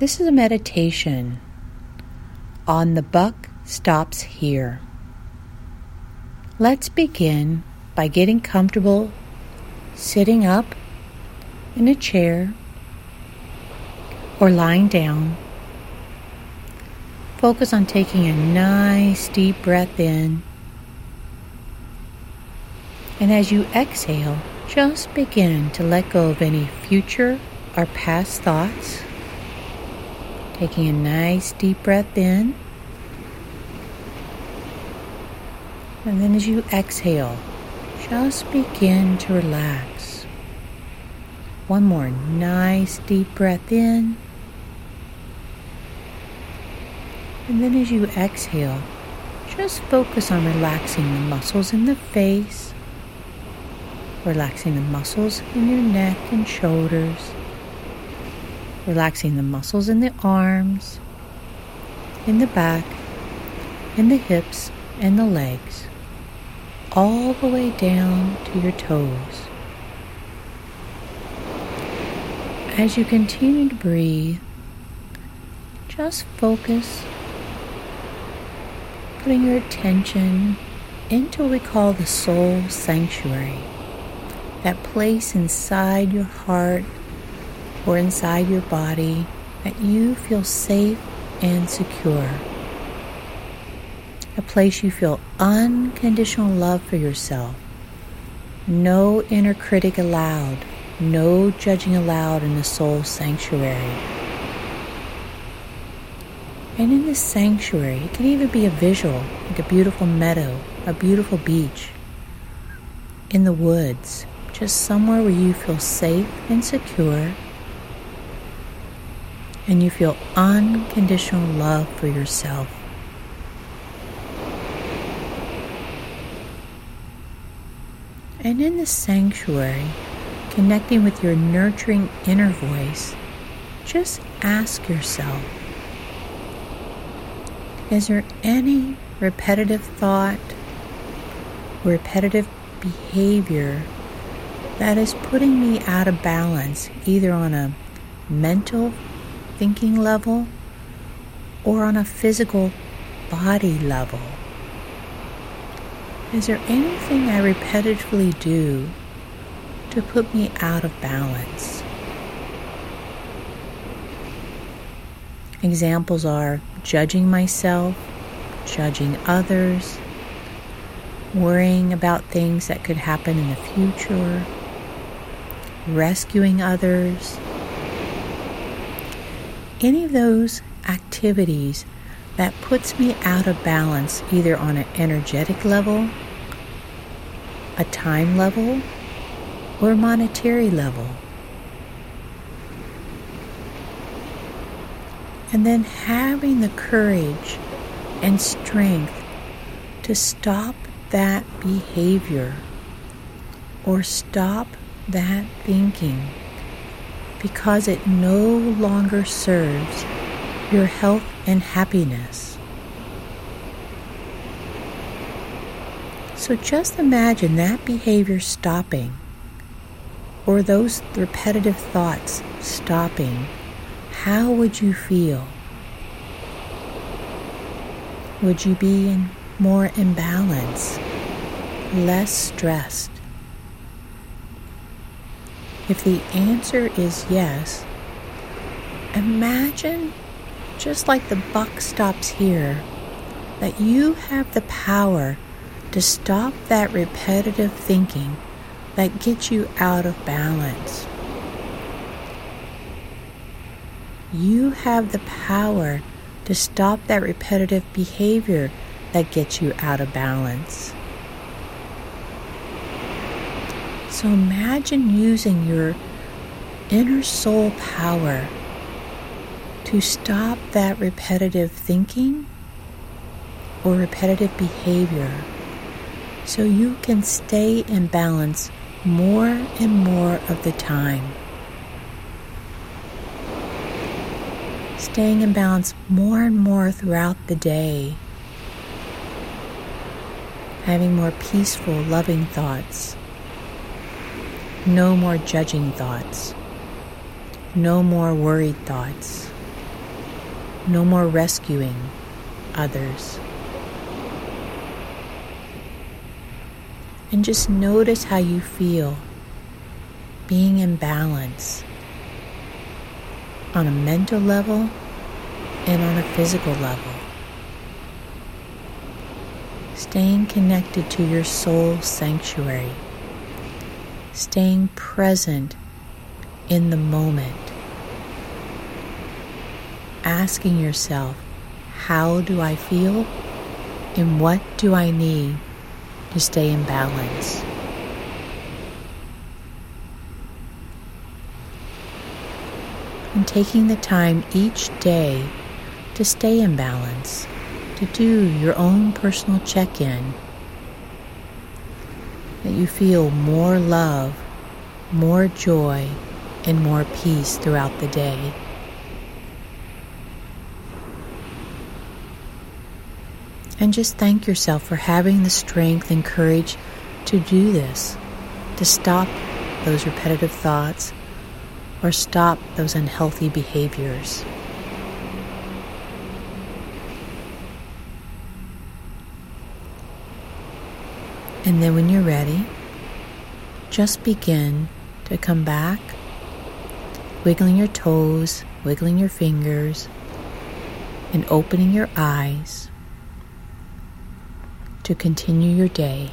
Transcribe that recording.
This is a meditation on the buck stops here. Let's begin by getting comfortable sitting up in a chair or lying down. Focus on taking a nice deep breath in. And as you exhale, just begin to let go of any future or past thoughts Taking a nice deep breath in. And then as you exhale, just begin to relax. One more nice deep breath in. And then as you exhale, just focus on relaxing the muscles in the face, relaxing the muscles in your neck and shoulders relaxing the muscles in the arms, in the back, in the hips, and the legs, all the way down to your toes. As you continue to breathe, just focus, putting your attention into what we call the soul sanctuary, that place inside your heart or inside your body that you feel safe and secure. A place you feel unconditional love for yourself. No inner critic allowed, no judging allowed in the soul sanctuary. And in this sanctuary, it can even be a visual, like a beautiful meadow, a beautiful beach, in the woods, just somewhere where you feel safe and secure and you feel unconditional love for yourself. And in the sanctuary, connecting with your nurturing inner voice, just ask yourself Is there any repetitive thought, repetitive behavior that is putting me out of balance, either on a mental, thinking level or on a physical body level? Is there anything I repetitively do to put me out of balance? Examples are judging myself, judging others, worrying about things that could happen in the future, rescuing others, any of those activities that puts me out of balance either on an energetic level, a time level, or monetary level. And then having the courage and strength to stop that behavior or stop that thinking because it no longer serves your health and happiness. So just imagine that behavior stopping or those repetitive thoughts stopping. How would you feel? Would you be in more in balance, less stressed? If the answer is yes, imagine, just like the buck stops here, that you have the power to stop that repetitive thinking that gets you out of balance. You have the power to stop that repetitive behavior that gets you out of balance. So imagine using your inner soul power to stop that repetitive thinking or repetitive behavior so you can stay in balance more and more of the time. Staying in balance more and more throughout the day. Having more peaceful, loving thoughts. No more judging thoughts. No more worried thoughts. no more rescuing others. And just notice how you feel being in balance on a mental level and on a physical level. Staying connected to your soul sanctuary, staying present in the moment, asking yourself, how do I feel and what do I need to stay in balance? and taking the time each day to stay in balance, to do your own personal check in, that you feel more love, more joy, and more peace throughout the day. And just thank yourself for having the strength and courage to do this, to stop those repetitive thoughts or stop those unhealthy behaviors. And then when you're ready, just begin to come back, wiggling your toes, wiggling your fingers, and opening your eyes to continue your day.